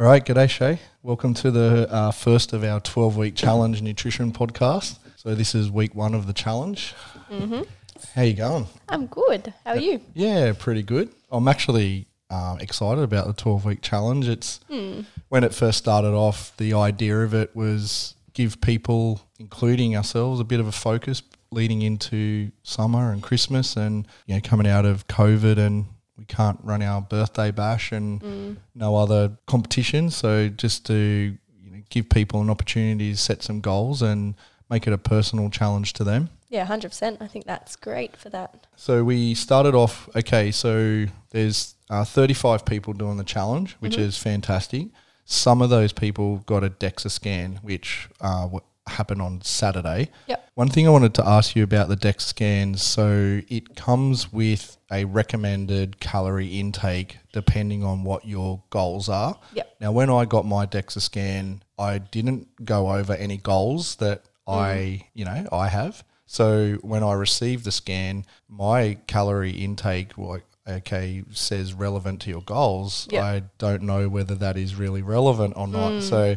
All right, g'day Shay. Welcome to the uh, first of our 12 week challenge nutrition podcast. So this is week one of the challenge. Mm-hmm. How you going? I'm good. How are you? Yeah, pretty good. I'm actually um, excited about the 12 week challenge. It's when it first started off, the idea of it was give people, including ourselves, a bit of a focus leading into summer and Christmas and you know coming out of COVID and we can't run our birthday bash and no other competition. So just to you know, give people an opportunity to set some goals and make it a personal challenge to them. Yeah, 100%. I think that's great for that. So we started off, okay, so there's uh, 35 people doing the challenge, which is fantastic. Some of those people got a DEXA scan, which uh, happened on Saturday. Yep. One thing I wanted to ask you about the DEXA scans, so it comes with a recommended calorie intake depending on what your goals are. Yep. Now, when I got my DEXA scan, I didn't go over any goals that mm. I, you know, I have. So when I received the scan, my calorie intake, like, okay, says relevant to your goals. Yep. I don't know whether that is really relevant or not. Mm. So,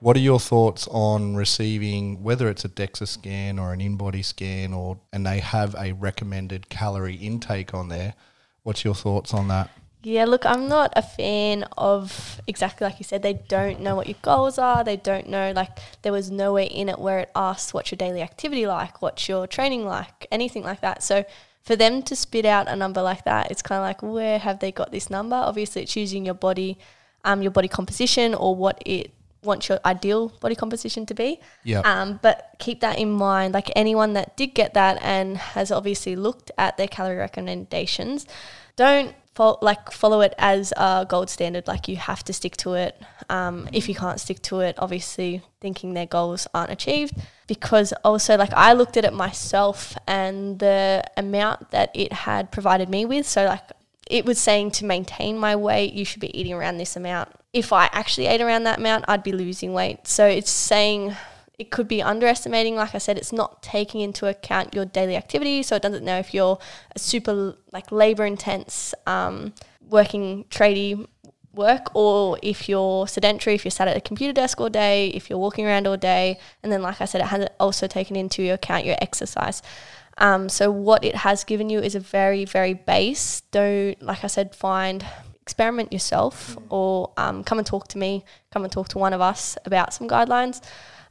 what are your thoughts on receiving whether it's a DEXA scan or an in-body scan, or and they have a recommended calorie intake on there? What's your thoughts on that? Yeah, look, I'm not a fan of exactly like you said, they don't know what your goals are. They don't know, like, there was nowhere in it where it asks what's your daily activity like, what's your training like, anything like that. So, for them to spit out a number like that, it's kind of like, where have they got this number? Obviously, it's using your body, um, your body composition or what it wants your ideal body composition to be. Yeah. Um, but keep that in mind. Like anyone that did get that and has obviously looked at their calorie recommendations, don't fo- like follow it as a gold standard. Like you have to stick to it. Um, if you can't stick to it, obviously thinking their goals aren't achieved. Because also, like I looked at it myself and the amount that it had provided me with. So like it was saying to maintain my weight, you should be eating around this amount. If I actually ate around that amount, I'd be losing weight. So it's saying it could be underestimating. Like I said, it's not taking into account your daily activity. So it doesn't know if you're a super like labor intense, um, working tradie work or if you're sedentary, if you're sat at a computer desk all day, if you're walking around all day. And then, like I said, it has also taken into account your exercise. Um, so what it has given you is a very, very base. Don't, like I said, find experiment yourself or um, come and talk to me, come and talk to one of us about some guidelines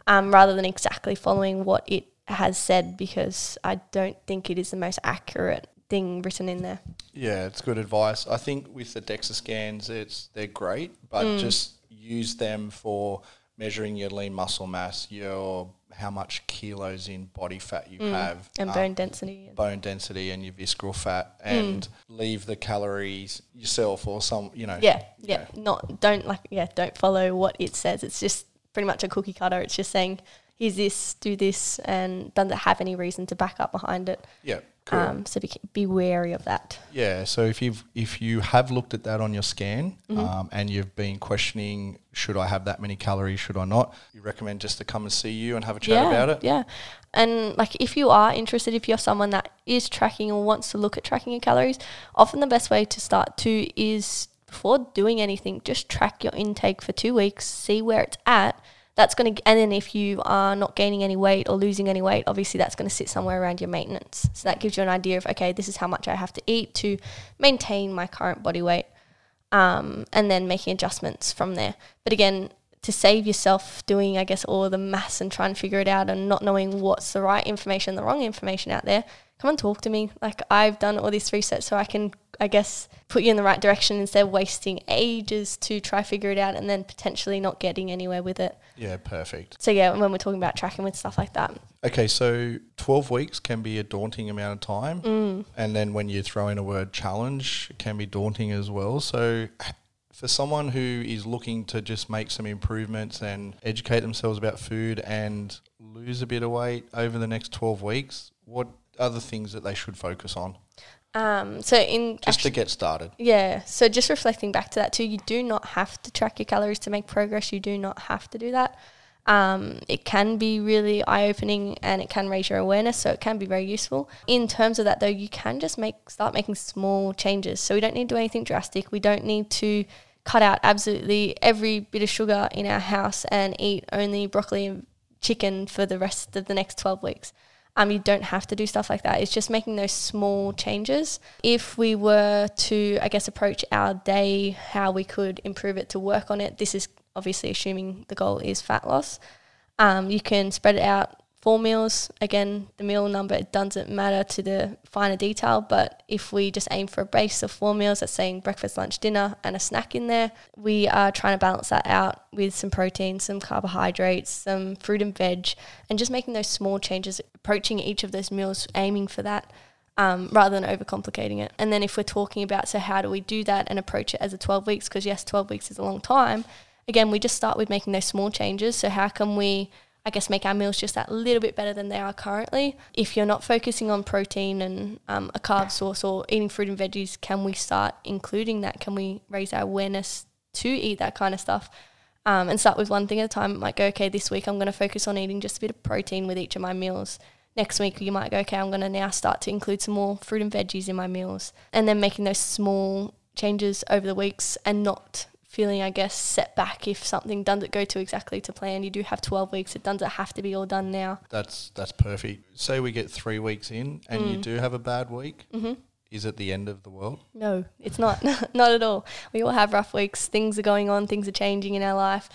um, rather than exactly following what it has said because I don't think it is the most accurate thing written in there. Yeah, it's good advice. I think with the DEXA scans, it's they're great, but Mm. just use them for measuring your lean muscle mass, your how much kilos in body fat you have, Mm. And um, bone density. And, bone density, and your visceral fat, and leave the calories yourself or some, you know. yeah, yeah. Not don't like yeah, don't follow what it says. It's just pretty much a cookie cutter. It's just saying here's this, do this, and doesn't have any reason to back up behind it. Yeah, cool. Um, so be, be wary of that. Yeah, so if you've if you have looked at that on your scan Mm-hmm. um, and you've been questioning should I have that many calories, should I not, you recommend just to come and see you and have a chat yeah, about it. Yeah. And like if you are interested, if you're someone that is tracking or wants to look at tracking your calories, often the best way to start to is before doing anything, just track your intake for two weeks, see where it's at. That's going to, and then if you are not gaining any weight or losing any weight, obviously that's going to sit somewhere around your maintenance. So that gives you an idea of, okay, this is how much I have to eat to maintain my current body weight um, and then making adjustments from there. But again, to save yourself doing, I guess, all the maths and trying to figure it out and not knowing what's the right information, the wrong information out there, come and talk to me. Like I've done all this research so I can, I guess, put you in the right direction instead of wasting ages to try figure it out and then potentially not getting anywhere with it. Yeah, perfect. So yeah, when we're talking about tracking with stuff like that, Okay, so 12 weeks can be a daunting amount of time. Mm. And then when you throw in a word challenge, it can be daunting as well. So, for someone who is looking to just make some improvements and educate themselves about food and lose a bit of weight over the next 12 weeks, what the things that they should focus on um, so in just actu- to get started? Yeah. So just reflecting back to that too, you do not have to track your calories to make progress. You do not have to do that. Um, it can be really eye opening and it can raise your awareness, so it can be very useful. In terms of that, though, you can just make start making small changes. So we don't need to do anything drastic. We don't need to cut out absolutely every bit of sugar in our house and eat only broccoli and chicken for the rest of the next 12 weeks. Um, you don't have to do stuff like that. It's just making those small changes. If we were to, I guess, approach our day, how we could improve it to work on it, this is obviously assuming the goal is fat loss. Um, you can spread it out four meals. Again, the meal number it doesn't matter to the finer detail, but if we just aim for a base of four meals, that's saying breakfast, lunch, dinner, and a snack in there, we are trying to balance that out with some protein, some carbohydrates, some fruit and veg, and just making those small changes, approaching each of those meals, aiming for that. Um, rather than overcomplicating it. And then, if we're talking about, so how do we do that and approach it as a 12 weeks? Because, yes, 12 weeks is a long time. Again, we just start with making those small changes. So, how can we I guess make our meals just that little bit better than they are currently. If you're not focusing on protein and um, a carb source or eating fruit and veggies, can we start including that? Can we raise our awareness to eat that kind of stuff? Um, and start with one thing at a time. It might go, okay, this week I'm going to focus on eating just a bit of protein with each of my meals. Next week you might go, okay, I'm going to now start to include some more fruit and veggies in my meals. And then making those small changes over the weeks and not feeling, I guess, set back if something doesn't go to exactly to plan. You do have 12 weeks. It doesn't have to be all done now. That's that's perfect. Say we get three weeks in and mm. you do have a bad week. Mm-hmm. Is it the end of the world? No, it's not. not at all. We all have rough weeks. Things are going on. Things are changing in our life.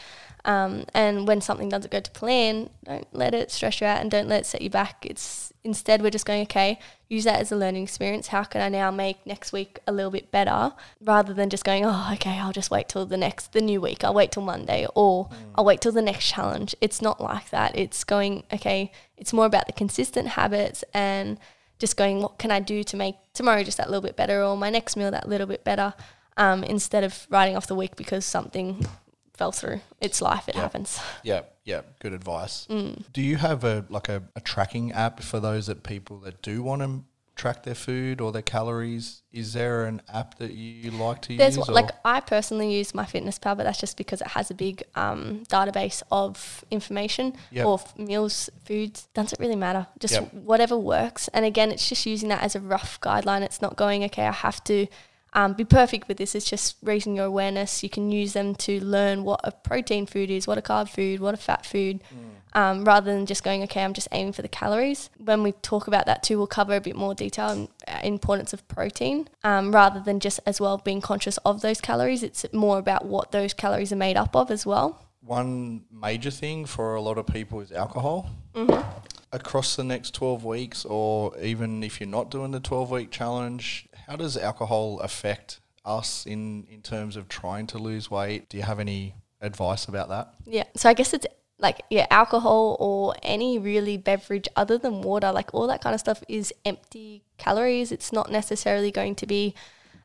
Um, and when something doesn't go to plan, don't let it stress you out and don't let it set you back. It's instead we're just going, okay, use that as a learning experience. How can I now make next week a little bit better rather than just going, oh, okay, I'll just wait till the next, the new week. I'll wait till Monday or mm. I'll wait till the next challenge. It's not like that. It's going, okay, it's more about the consistent habits and just going, what can I do to make tomorrow just that little bit better or my next meal that little bit better um, instead of writing off the week because something fell through. It's life. It happens. Yeah, yeah. Good advice. Mm. Do you have a like a, a tracking app for those that people that do want to track their food or their calories? Is there an app that you like to There's use? One, like I personally use MyFitnessPal, but that's just because it has a big um, database of information yep. or f- meals, foods. Doesn't really matter. Just yep. whatever works. And again, it's just using that as a rough guideline. It's not going okay. I have to um, be perfect with this. It's just raising your awareness. You can use them to learn what a protein food is, what a carb food, what a fat food, mm. um, rather than just going, okay, I'm just aiming for the calories. When we talk about that too, we'll cover a bit more detail and uh, importance of protein, um, rather than just as well being conscious of those calories. It's more about what those calories are made up of as well. One major thing for a lot of people is alcohol. Mm-hmm across the next 12 weeks, or even if you're not doing the 12 week challenge, how does alcohol affect us in, in terms of trying to lose weight? Do you have any advice about that? Yeah. So I guess it's like, yeah, alcohol or any really beverage other than water, like all that kind of stuff is empty calories. It's not necessarily going to be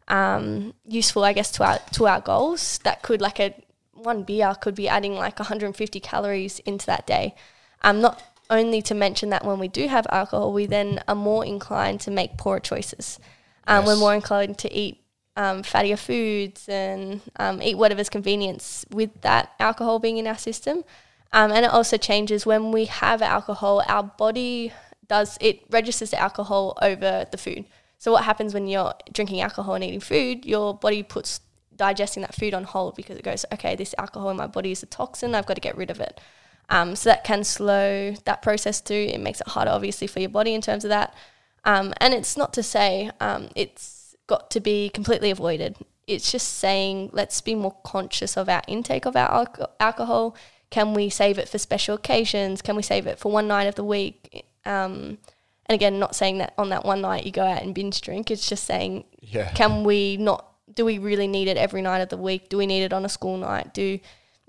um, useful, I guess, to our to our goals. That could like a one beer could be adding like 150 calories into that day. Um, not only to mention that when we do have alcohol, we then are more inclined to make poor choices. Um, yes. We're more inclined to eat um, fattier foods and um, eat whatever's convenience with that alcohol being in our system. Um, and it also changes when we have alcohol, our body does, it registers the alcohol over the food. So what happens when you're drinking alcohol and eating food, your body puts digesting that food on hold because it goes, okay, this alcohol in my body is a toxin, I've got to get rid of it. Um, so that can slow that process too. It makes it harder, obviously, for your body in terms of that. Um, and it's not to say um, it's got to be completely avoided. It's just saying let's be more conscious of our intake of our al- alcohol. Can we save it for special occasions? Can we save it for one night of the week? Um, and again, not saying that on that one night you go out and binge drink. It's just saying, yeah. can we not? Do we really need it every night of the week? Do we need it on a school night? Do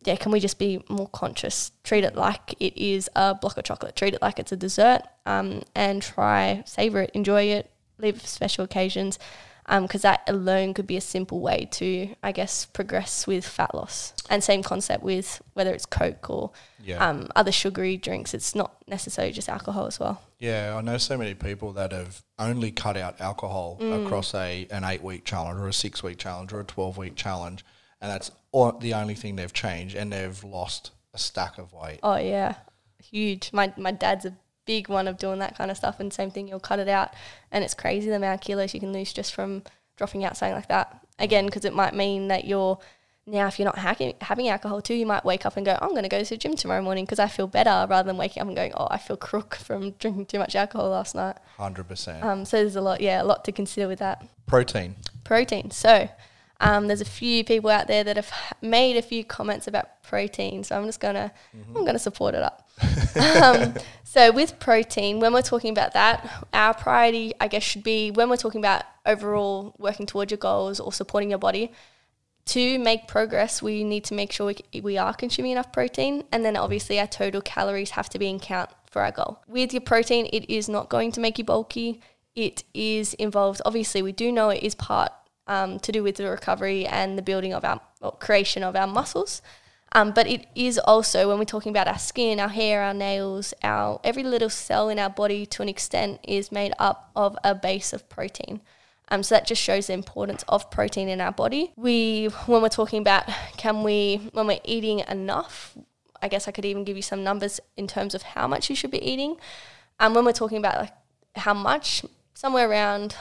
yeah, can we just be more conscious? Treat it like it is a block of chocolate. Treat it like it's a dessert, um, and try savor it, enjoy it, leave for special occasions, because um, that alone could be a simple way to, I guess, progress with fat loss. And same concept with whether it's Coke or yeah. um, other sugary drinks. It's not necessarily just alcohol as well. Yeah, I know so many people that have only cut out alcohol mm. across a an eight week challenge or a six week challenge or a twelve week challenge and that's all, the only thing they've changed, and they've lost a stack of weight. Oh yeah, huge. My my dad's a big one of doing that kind of stuff, and same thing. You'll cut it out, and it's crazy the amount of kilos you can lose just from dropping out something like that. Again, because it might mean that you're now if you're not hacking, having alcohol too, you might wake up and go, I'm going to go to the gym tomorrow morning because I feel better rather than waking up and going, oh, I feel crook from drinking too much alcohol last night. 100%. Um, so there's a lot, yeah, a lot to consider with that. Protein. Protein. So um, there's a few people out there that have made a few comments about protein. So I'm just going to, I'm to support it up. um, so with protein, when we're talking about that, our priority, I guess, should be when we're talking about overall working towards your goals or supporting your body. To make progress, we need to make sure we, we are consuming enough protein, and then obviously our total calories have to be in count for our goal. With your protein, it is not going to make you bulky. It is involved. Obviously, we do know it is part um, to do with the recovery and the building of our creation of our muscles. Um, but it is also when we're talking about our skin, our hair, our nails, our every little cell in our body to an extent is made up of a base of protein. Um, so that just shows the importance of protein in our body. We, when we're talking about can we, when we're eating enough, I guess I could even give you some numbers in terms of how much you should be eating. Um, when we're talking about like how much, somewhere around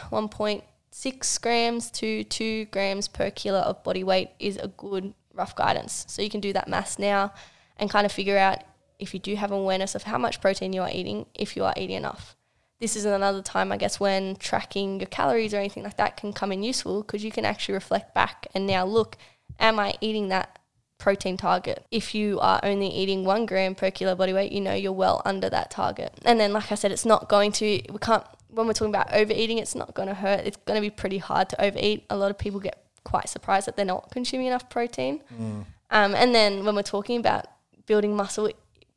1.6 grams to 2 grams per kilo of body weight is a good rough guidance. So you can do that mass now and kind of figure out if you do have awareness of how much protein you are eating, if you are eating enough. This is another time, I guess, when tracking your calories or anything like that can come in useful because you can actually reflect back and now look, am I eating that protein target? If you are only eating one gram per kilo body weight, you know you're well under that target. And then, like I said, it's not going to, we can't, when we're talking about overeating, it's not going to hurt. It's going to be pretty hard to overeat. A lot of people get quite surprised that they're not consuming enough protein. Mm. Um, and then when we're talking about building muscle,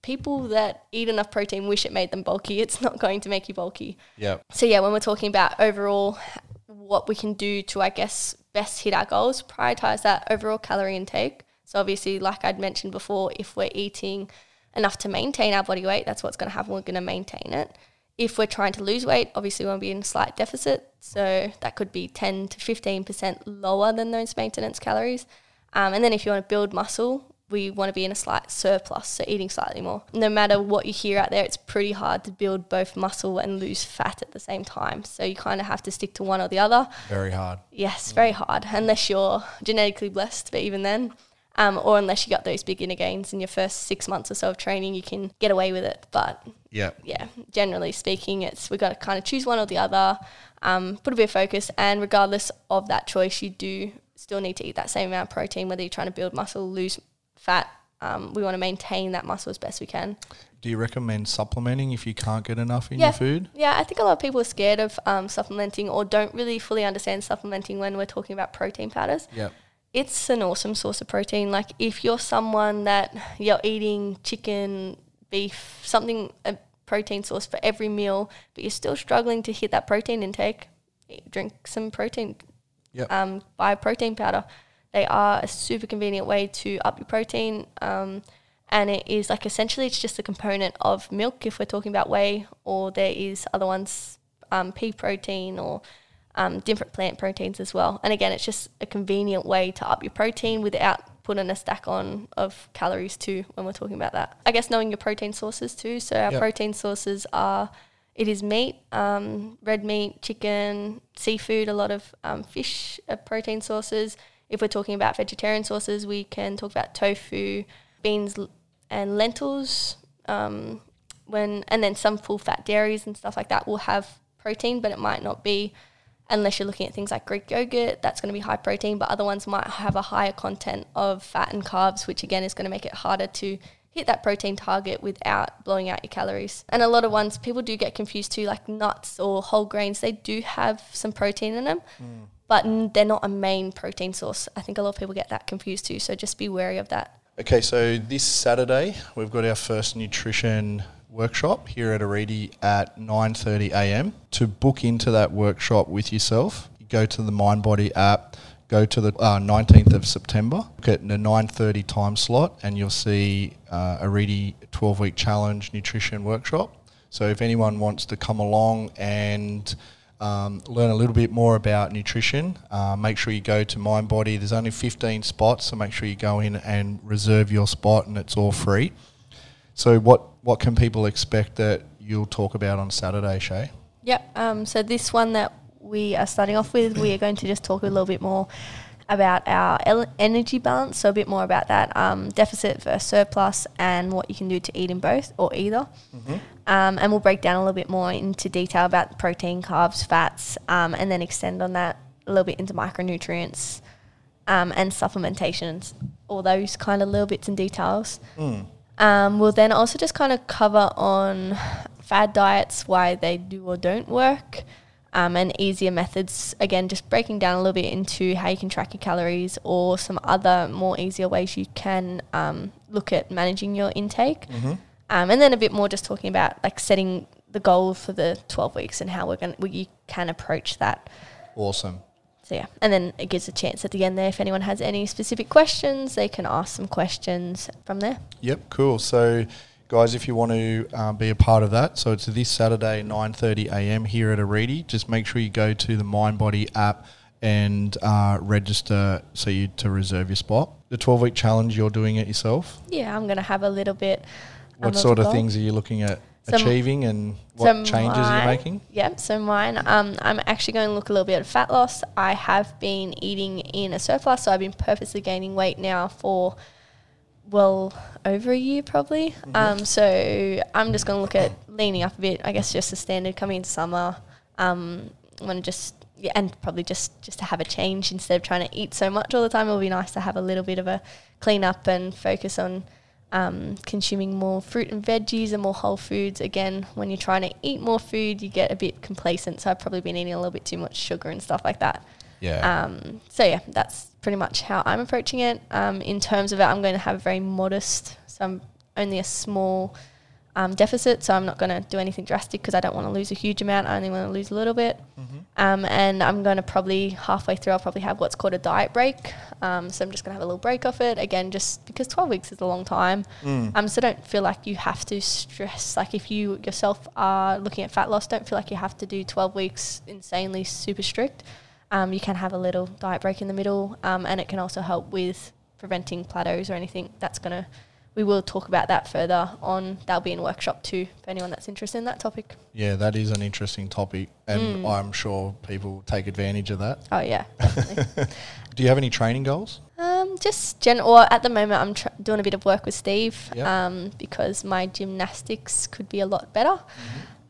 people that eat enough protein wish it made them bulky. It's not going to make you bulky. Yep. So yeah, when we're talking about overall what we can do to I guess best hit our goals, prioritize that overall calorie intake. So obviously, like I'd mentioned before, if we're eating enough to maintain our body weight, that's what's going to happen. We're going to maintain it. If we're trying to lose weight, obviously we want to be in a slight deficit. So that could be 10 to 15% lower than those maintenance calories. Um, and then if you want to build muscle, we want to be in a slight surplus, so eating slightly more. No matter what you hear out there, it's pretty hard to build both muscle and lose fat at the same time. So you kind of have to stick to one or the other. Very hard. Yes, very hard, unless you're genetically blessed, but even then. Um, or unless you got those beginner gains in your first six months or so of training, you can get away with it. But Yep. yeah, generally speaking, it's we've got to kind of choose one or the other, um, put a bit of focus, and regardless of that choice, you do still need to eat that same amount of protein, whether you're trying to build muscle, lose fat. Um, we want to maintain that muscle as best we can. Do you recommend supplementing if you can't get enough in Yeah. your food? Yeah, I think a lot of people are scared of um, supplementing or don't really fully understand supplementing when we're talking about protein powders. Yep. It's an awesome source of protein. Like if you're someone that you're eating chicken, beef, something a protein source for every meal, but you're still struggling to hit that protein intake, drink some protein. Yep. Um, buy protein powder. They are a super convenient way to up your protein. Um, and it is like essentially it's just a component of milk if we're talking about whey, or there is other ones, um, pea protein or um, different plant proteins as well. And again, it's just a convenient way to up your protein without putting a stack on of calories too when we're talking about that. I guess knowing your protein sources too. So our Yep. protein sources are it is meat, um, red meat, chicken, seafood, a lot of um, fish are protein sources. If we're talking about vegetarian sources, we can talk about tofu, beans, and lentils. Um, when and then some full fat dairies and stuff like that will have protein, but it might not be unless you're looking at things like Greek yogurt. That's going to be high protein, but other ones might have a higher content of fat and carbs, which again is going to make it harder to hit that protein target without blowing out your calories. And a lot of ones people do get confused too, like nuts or whole grains. They do have some protein in them, hmm. but they're not a main protein source. I think a lot of people get that confused too. So just be wary of that. Okay, so this Saturday we've got our first nutrition workshop here at Arete at 9:30 a.m. To book into that workshop with yourself, you go to the MindBody app, go to the uh, 19th of September, look at the 9:30 time slot, and you'll see uh, Arete 12-week challenge nutrition workshop. So if anyone wants to come along and um, learn a little bit more about nutrition, uh, make sure you go to MindBody. There's only 15 spots, so make sure you go in and reserve your spot, and it's all free. So what what can people expect that you'll talk about on Saturday, Shay? Yep. Um, so this one that we are starting off with, we are going to just talk a little bit more about our energy balance, so a bit more about that um, deficit versus surplus and what you can do to eat in both or either. Um, and we'll break down a little bit more into detail about protein, carbs, fats, um, and then extend on that a little bit into micronutrients um, and supplementations, all those kind of little bits and details. Um, we'll then also just kind of cover on fad diets, why they do or don't work, um, and easier methods. Again, just breaking down a little bit into how you can track your calories or some other more easier ways you can um, look at managing your intake. Um, and then a bit more just talking about like setting the goal for the 12 weeks and how we're going to, you can approach that. Awesome. So yeah, and then it gives a chance at the end there if anyone has any specific questions, they can ask some questions from there. Yep, cool. So, guys, if you want to um, be a part of that, so it's this Saturday, 9.30 a.m. here at Arete. Just make sure you go to the MindBody app and uh, register so you to reserve your spot. The 12-week challenge, you're doing it yourself. Yeah, I'm going to have a little bit. What sort of things are you looking at So- achieving and what So changes are you making? Yep. So mine, um, I'm actually going to look a little bit at fat loss. I have been eating in a surplus, so I've been purposely gaining weight now for well over a year probably. Um, so I'm just going to look at leaning up a bit. I guess just the standard coming into summer. Um, want to just yeah, and probably just just to have a change instead of trying to eat so much all the time. It will be nice to have a little bit of a clean up and focus on um, consuming more fruit and veggies and more whole foods. Again, when you're trying to eat more food, you get a bit complacent. So I've probably been eating a little bit too much sugar and stuff like that. Yeah. Um, so yeah, that's pretty much how I'm approaching it. Um, in terms of it, I'm going to have a very modest, so I'm only a small um, deficit. So I'm not going to do anything drastic because I don't want to lose a huge amount. I only want to lose a little bit. Um, and I'm going to probably halfway through, I'll probably have what's called a diet break. Um, so I'm just going to have a little break off it again, just because 12 weeks is a long time. Um, so don't feel like you have to stress. Like if you yourself are looking at fat loss, don't feel like you have to do 12 weeks insanely super strict. Um, you can have a little diet break in the middle, um, and it can also help with preventing plateaus or anything. That's gonna. We will talk about that further on. That'll be in workshop too for anyone that's interested in that topic. yeah, that is an interesting topic, and Mm. I'm sure people will take advantage of that. Oh yeah, definitely. Do you have any training goals? um, just gen. Or at the moment, I'm tr- doing a bit of work with Steve Yep. um, because my gymnastics could be a lot better.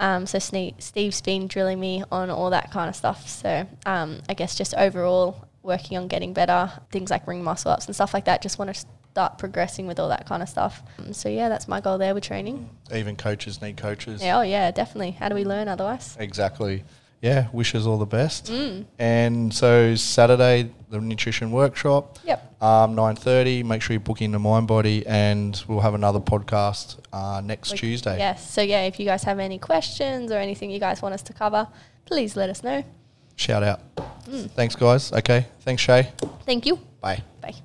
Um, so Sne- Steve's been drilling me on all that kind of stuff. So um, I guess just overall working on getting better, things like ring muscle ups and stuff like that. Just want to start progressing with all that kind of stuff. Um, so yeah, that's my goal there with training. Even coaches need coaches. Yeah, oh yeah, definitely. How do we learn otherwise? Exactly. Yeah, wishes all the best. Mm. And so Saturday, the nutrition workshop, Yep. um, nine thirty. Make sure you book in the MindBody, and we'll have another podcast uh, next We- Tuesday. Yes. So yeah, if you guys have any questions or anything you guys want us to cover, please let us know. Shout out. Mm. Thanks, guys. Okay. Thanks, Shay. Thank you. Bye. Bye.